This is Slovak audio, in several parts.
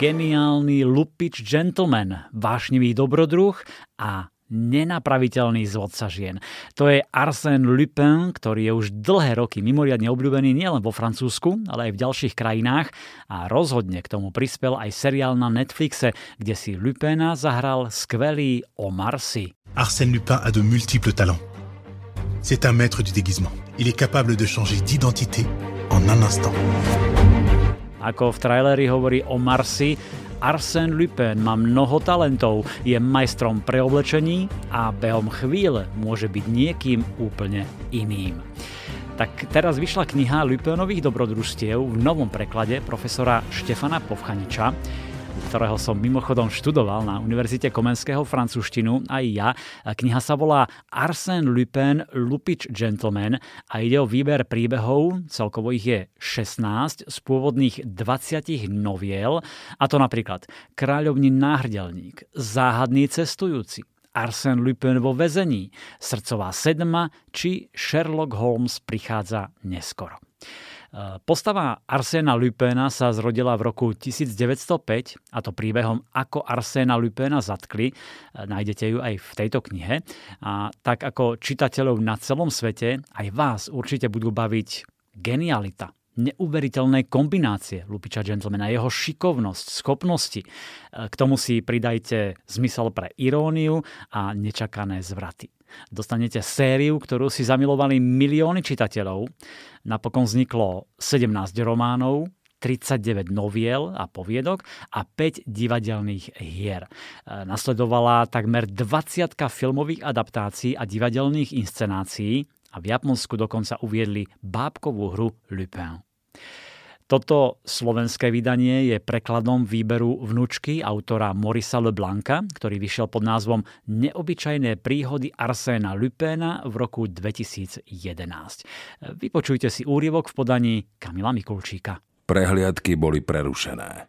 geniálny lupič gentleman, vášnivý dobrodruh a nenapraviteľný zvodca žien. To je Arsène Lupin, ktorý je už dlhé roky mimoriadne obľúbený nielen vo Francúzsku, ale aj v ďalších krajinách a rozhodne k tomu prispel aj seriál na Netflixe, kde si Lupina zahral skvelý Omar Sy. Arsène Lupin a de multiples talents. C'est un maître du déguisement. Il est capable de changer d'identité en un instant. Ako v traileri hovorí Omar Sy, Arsène Lupin má mnoho talentov, je majstrom preoblečení a behom chvíle môže byť niekým úplne iným. Tak teraz vyšla kniha Lupinových dobrodružstiev v novom preklade profesora Štefana Povchaniča ktorého som mimochodom študoval na Univerzite Komenského francúzštinu, aj ja. Kniha sa volá Arsène Lupin, Lupič Gentleman a ide o výber príbehov, celkovo ich je 16 z pôvodných 20 noviel, a to napríklad Kráľovný náhrdelník, Záhadný cestujúci, Arsène Lupin vo väzení, Srdcová sedma či Sherlock Holmes prichádza neskoro. Postava Arsena Lupéna sa zrodila v roku 1905 a to príbehom Ako Arsena Lupéna zatkli. Nájdete ju aj v tejto knihe. A tak ako čitateľov na celom svete, aj vás určite budú baviť genialita, neuveriteľné kombinácie Lupiča Gentlemana, jeho šikovnosť, schopnosti. K tomu si pridajte zmysel pre iróniu a nečakané zvraty. Dostanete sériu, ktorú si zamilovali milióny čitateľov. Napokon vzniklo 17 románov, 39 noviel a poviedok a 5 divadelných hier. E, nasledovala takmer 20 filmových adaptácií a divadelných inscenácií a v Japonsku dokonca uviedli bábkovú hru Lupin. Toto slovenské vydanie je prekladom výberu vnúčky autora Morisa Leblanca, ktorý vyšiel pod názvom Neobyčajné príhody Arséna Lupéna v roku 2011. Vypočujte si úrievok v podaní Kamila Mikulčíka. Prehliadky boli prerušené.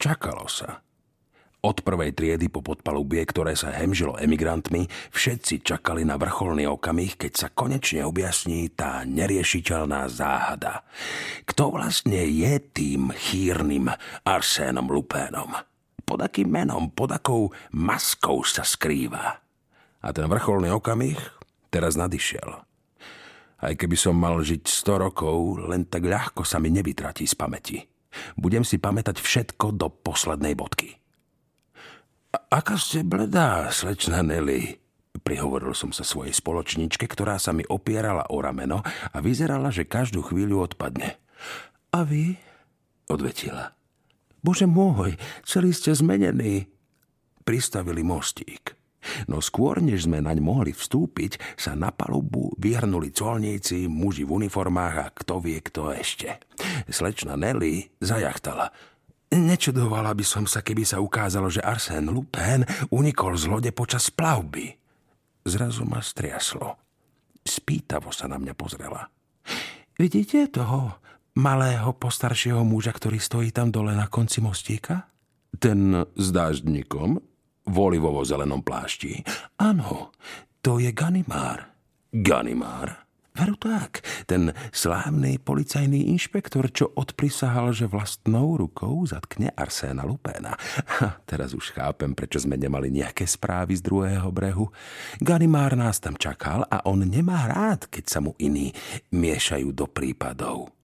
Čakalo sa. Od prvej triedy po podpalubie, ktoré sa hemžilo emigrantmi, všetci čakali na vrcholný okamih, keď sa konečne objasní tá neriešiteľná záhada. Kto vlastne je tým chýrnym Arsénom Lupénom? Pod akým menom, pod akou maskou sa skrýva? A ten vrcholný okamih teraz nadišiel. Aj keby som mal žiť 100 rokov, len tak ľahko sa mi nevytratí z pamäti. Budem si pamätať všetko do poslednej bodky. Aká ste bledá, slečna Nelly, prihovoril som sa svojej spoločničke, ktorá sa mi opierala o rameno a vyzerala, že každú chvíľu odpadne. A vy? Odvetila. Bože môj, celý ste zmenení. Pristavili mostík. No skôr, než sme naň mohli vstúpiť, sa na palubu vyhrnuli colníci, muži v uniformách a kto vie kto ešte. Slečna Nelly zajachtala. Nečudovala by som sa, keby sa ukázalo, že Arsène Lupin unikol z lode počas plavby. Zrazu ma striaslo. Spýtavo sa na mňa pozrela. Vidíte toho malého postaršieho muža, ktorý stojí tam dole na konci mostíka? Ten s dáždnikom? V zelenom plášti. Áno, to je Ganimár. Ganimár? Veru tak, ten slávny policajný inšpektor, čo odprisahal, že vlastnou rukou zatkne Arséna Lupéna. Ha, teraz už chápem, prečo sme nemali nejaké správy z druhého brehu. Ganimár nás tam čakal a on nemá rád, keď sa mu iní miešajú do prípadov.